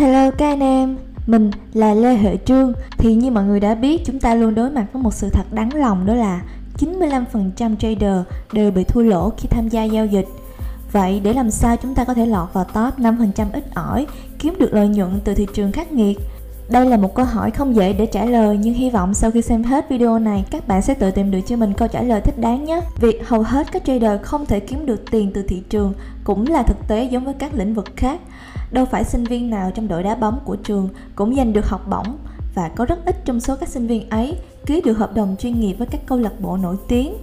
Hello các anh em, mình là Lê Huệ Trương Thì như mọi người đã biết chúng ta luôn đối mặt với một sự thật đáng lòng đó là 95% trader đều bị thua lỗ khi tham gia giao dịch Vậy để làm sao chúng ta có thể lọt vào top 5% ít ỏi, kiếm được lợi nhuận từ thị trường khắc nghiệt? Đây là một câu hỏi không dễ để trả lời nhưng hy vọng sau khi xem hết video này các bạn sẽ tự tìm được cho mình câu trả lời thích đáng nhé. Việc hầu hết các trader không thể kiếm được tiền từ thị trường cũng là thực tế giống với các lĩnh vực khác. Đâu phải sinh viên nào trong đội đá bóng của trường cũng giành được học bổng và có rất ít trong số các sinh viên ấy ký được hợp đồng chuyên nghiệp với các câu lạc bộ nổi tiếng.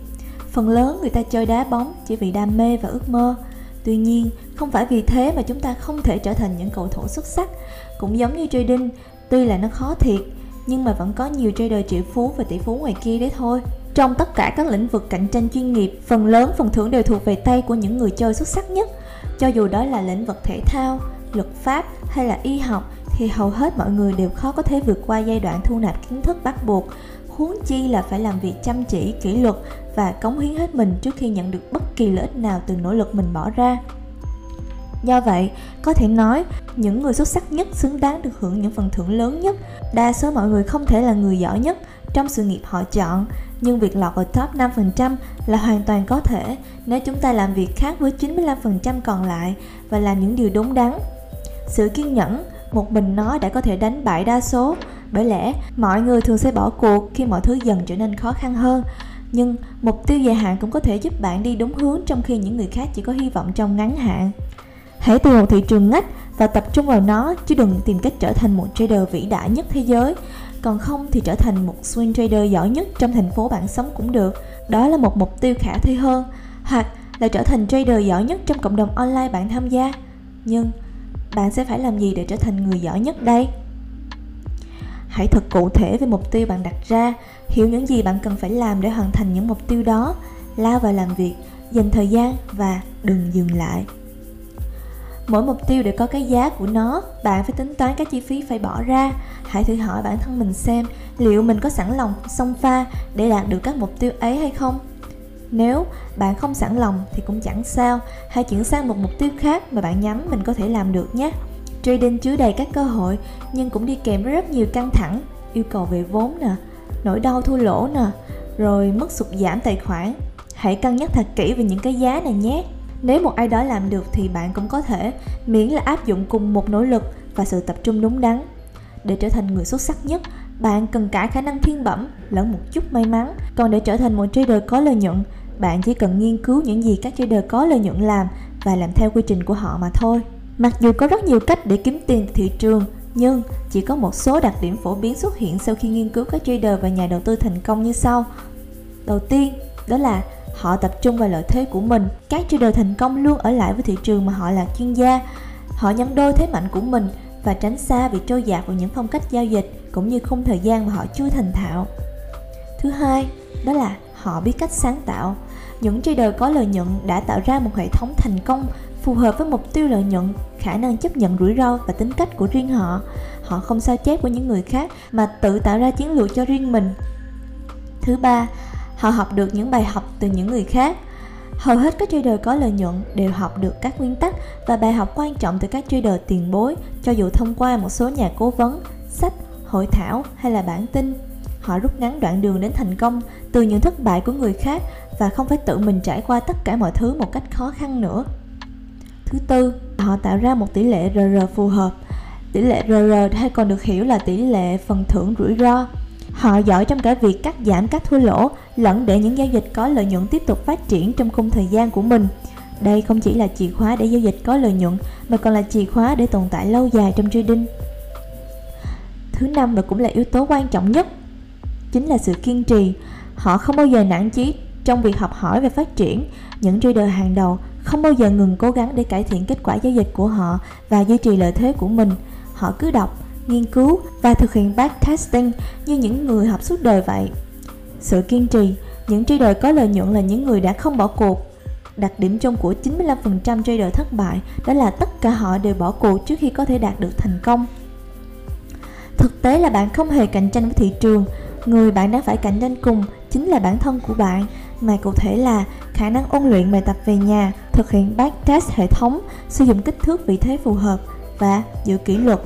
Phần lớn người ta chơi đá bóng chỉ vì đam mê và ước mơ. Tuy nhiên, không phải vì thế mà chúng ta không thể trở thành những cầu thủ xuất sắc. Cũng giống như trading, tuy là nó khó thiệt, nhưng mà vẫn có nhiều trader triệu phú và tỷ phú ngoài kia đấy thôi. Trong tất cả các lĩnh vực cạnh tranh chuyên nghiệp, phần lớn phần thưởng đều thuộc về tay của những người chơi xuất sắc nhất. Cho dù đó là lĩnh vực thể thao, luật pháp hay là y học thì hầu hết mọi người đều khó có thể vượt qua giai đoạn thu nạp kiến thức bắt buộc. Huống chi là phải làm việc chăm chỉ, kỷ luật và cống hiến hết mình trước khi nhận được bất kỳ lợi ích nào từ nỗ lực mình bỏ ra. Do vậy, có thể nói, những người xuất sắc nhất xứng đáng được hưởng những phần thưởng lớn nhất. Đa số mọi người không thể là người giỏi nhất trong sự nghiệp họ chọn, nhưng việc lọt vào top 5% là hoàn toàn có thể nếu chúng ta làm việc khác với 95% còn lại và làm những điều đúng đắn sự kiên nhẫn một mình nó đã có thể đánh bại đa số. Bởi lẽ, mọi người thường sẽ bỏ cuộc khi mọi thứ dần trở nên khó khăn hơn. Nhưng mục tiêu dài hạn cũng có thể giúp bạn đi đúng hướng trong khi những người khác chỉ có hy vọng trong ngắn hạn. Hãy tìm một thị trường ngách và tập trung vào nó, chứ đừng tìm cách trở thành một trader vĩ đại nhất thế giới. Còn không thì trở thành một swing trader giỏi nhất trong thành phố bạn sống cũng được. Đó là một mục tiêu khả thi hơn. Hoặc là trở thành trader giỏi nhất trong cộng đồng online bạn tham gia. Nhưng bạn sẽ phải làm gì để trở thành người giỏi nhất đây? Hãy thật cụ thể về mục tiêu bạn đặt ra, hiểu những gì bạn cần phải làm để hoàn thành những mục tiêu đó, lao vào làm việc, dành thời gian và đừng dừng lại. Mỗi mục tiêu đều có cái giá của nó, bạn phải tính toán các chi phí phải bỏ ra. Hãy thử hỏi bản thân mình xem, liệu mình có sẵn lòng xông pha để đạt được các mục tiêu ấy hay không? Nếu bạn không sẵn lòng thì cũng chẳng sao. Hãy chuyển sang một mục tiêu khác mà bạn nhắm mình có thể làm được nhé. Trading chứa đầy các cơ hội, nhưng cũng đi kèm với rất nhiều căng thẳng, yêu cầu về vốn nè, nỗi đau thua lỗ nè, rồi mất sụt giảm tài khoản. Hãy cân nhắc thật kỹ về những cái giá này nhé. Nếu một ai đó làm được thì bạn cũng có thể miễn là áp dụng cùng một nỗ lực và sự tập trung đúng đắn. Để trở thành người xuất sắc nhất bạn cần cả khả năng thiên bẩm lẫn một chút may mắn. Còn để trở thành một trader có lợi nhuận, bạn chỉ cần nghiên cứu những gì các trader có lợi nhuận làm và làm theo quy trình của họ mà thôi. Mặc dù có rất nhiều cách để kiếm tiền từ thị trường, nhưng chỉ có một số đặc điểm phổ biến xuất hiện sau khi nghiên cứu các trader và nhà đầu tư thành công như sau. Đầu tiên, đó là họ tập trung vào lợi thế của mình. Các trader thành công luôn ở lại với thị trường mà họ là chuyên gia. Họ nhân đôi thế mạnh của mình và tránh xa việc trôi dạt vào những phong cách giao dịch cũng như khung thời gian mà họ chưa thành thạo. Thứ hai, đó là họ biết cách sáng tạo. Những trader có lợi nhuận đã tạo ra một hệ thống thành công phù hợp với mục tiêu lợi nhuận, khả năng chấp nhận rủi ro và tính cách của riêng họ. Họ không sao chép của những người khác mà tự tạo ra chiến lược cho riêng mình. Thứ ba, họ học được những bài học từ những người khác hầu hết các trader có lợi nhuận đều học được các nguyên tắc và bài học quan trọng từ các trader tiền bối cho dù thông qua một số nhà cố vấn, sách, hội thảo hay là bản tin. Họ rút ngắn đoạn đường đến thành công từ những thất bại của người khác và không phải tự mình trải qua tất cả mọi thứ một cách khó khăn nữa. Thứ tư, họ tạo ra một tỷ lệ rr phù hợp. Tỷ lệ rr hay còn được hiểu là tỷ lệ phần thưởng rủi ro họ giỏi trong cả việc cắt giảm các thua lỗ, lẫn để những giao dịch có lợi nhuận tiếp tục phát triển trong khung thời gian của mình. Đây không chỉ là chìa khóa để giao dịch có lợi nhuận, mà còn là chìa khóa để tồn tại lâu dài trong trading. Thứ năm, và cũng là yếu tố quan trọng nhất, chính là sự kiên trì. Họ không bao giờ nản chí trong việc học hỏi và phát triển. Những trader hàng đầu không bao giờ ngừng cố gắng để cải thiện kết quả giao dịch của họ và duy trì lợi thế của mình. Họ cứ đọc nghiên cứu và thực hiện backtesting như những người học suốt đời vậy. Sự kiên trì, những trader có lợi nhuận là những người đã không bỏ cuộc. Đặc điểm chung của 95% trader thất bại đó là tất cả họ đều bỏ cuộc trước khi có thể đạt được thành công. Thực tế là bạn không hề cạnh tranh với thị trường. Người bạn đang phải cạnh tranh cùng chính là bản thân của bạn. Mà cụ thể là khả năng ôn luyện bài tập về nhà, thực hiện backtest hệ thống, sử dụng kích thước vị thế phù hợp và giữ kỷ luật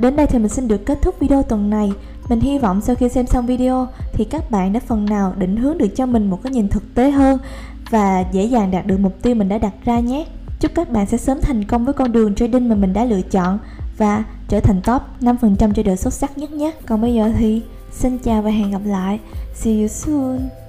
đến đây thì mình xin được kết thúc video tuần này. Mình hy vọng sau khi xem xong video thì các bạn đã phần nào định hướng được cho mình một cái nhìn thực tế hơn và dễ dàng đạt được mục tiêu mình đã đặt ra nhé. Chúc các bạn sẽ sớm thành công với con đường trading mà mình đã lựa chọn và trở thành top 5% trader xuất sắc nhất nhé. Còn bây giờ thì xin chào và hẹn gặp lại. See you soon.